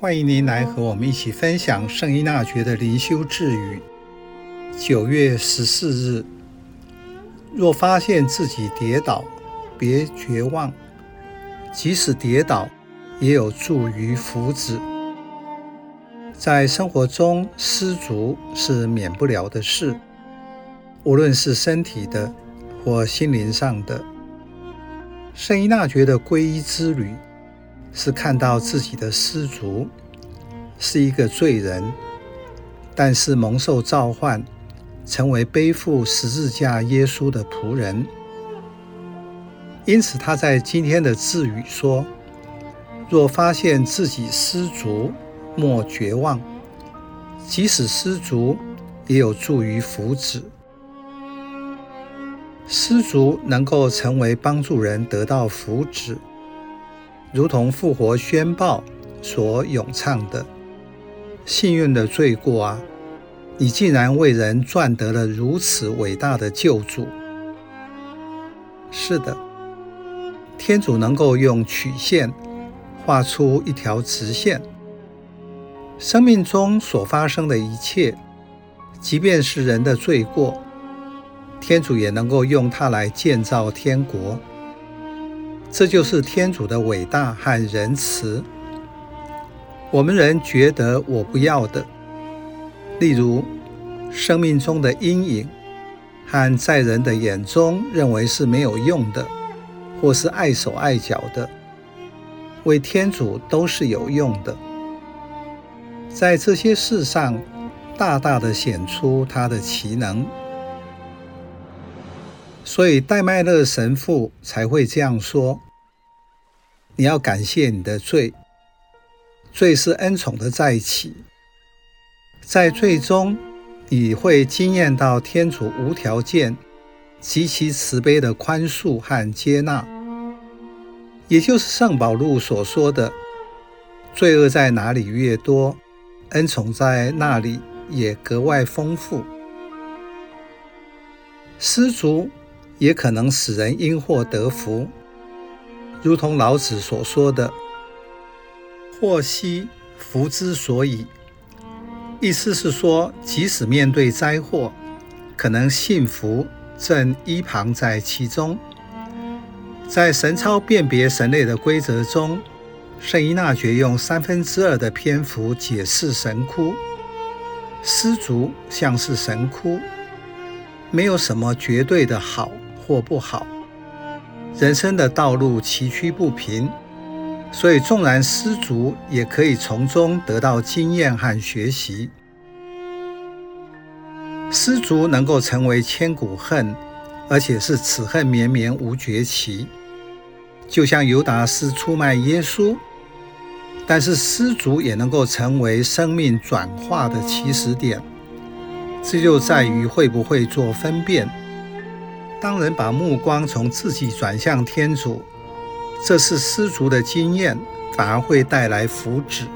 欢迎您来和我们一起分享圣依纳爵的灵修智语。九月十四日，若发现自己跌倒，别绝望，即使跌倒，也有助于福祉。在生活中，失足是免不了的事，无论是身体的或心灵上的。圣依纳爵的皈依之旅。是看到自己的失足，是一个罪人，但是蒙受召唤，成为背负十字架耶稣的仆人。因此，他在今天的自语说：“若发现自己失足，莫绝望，即使失足，也有助于福祉。失足能够成为帮助人得到福祉。”如同复活宣报所咏唱的：“幸运的罪过啊，你竟然为人赚得了如此伟大的救主。”是的，天主能够用曲线画出一条直线。生命中所发生的一切，即便是人的罪过，天主也能够用它来建造天国。这就是天主的伟大和仁慈。我们人觉得我不要的，例如生命中的阴影，和在人的眼中认为是没有用的，或是碍手碍脚的，为天主都是有用的。在这些事上，大大的显出他的奇能。所以戴麦勒神父才会这样说：“你要感谢你的罪，罪是恩宠的再起，在罪中你会惊艳到天主无条件、极其慈悲的宽恕和接纳，也就是圣保禄所说的：罪恶在哪里越多，恩宠在那里也格外丰富。失足。”也可能使人因祸得福，如同老子所说的“祸兮福之所倚”，意思是说，即使面对灾祸，可能幸福正依旁在其中。在神操辨别神类的规则中，圣依纳爵用三分之二的篇幅解释神窟，失足像是神窟，没有什么绝对的好。或不好，人生的道路崎岖不平，所以纵然失足，也可以从中得到经验和学习。失足能够成为千古恨，而且是此恨绵绵无绝期，就像犹达斯出卖耶稣。但是失足也能够成为生命转化的起始点，这就在于会不会做分辨。当人把目光从自己转向天主，这是失足的经验反而会带来福祉。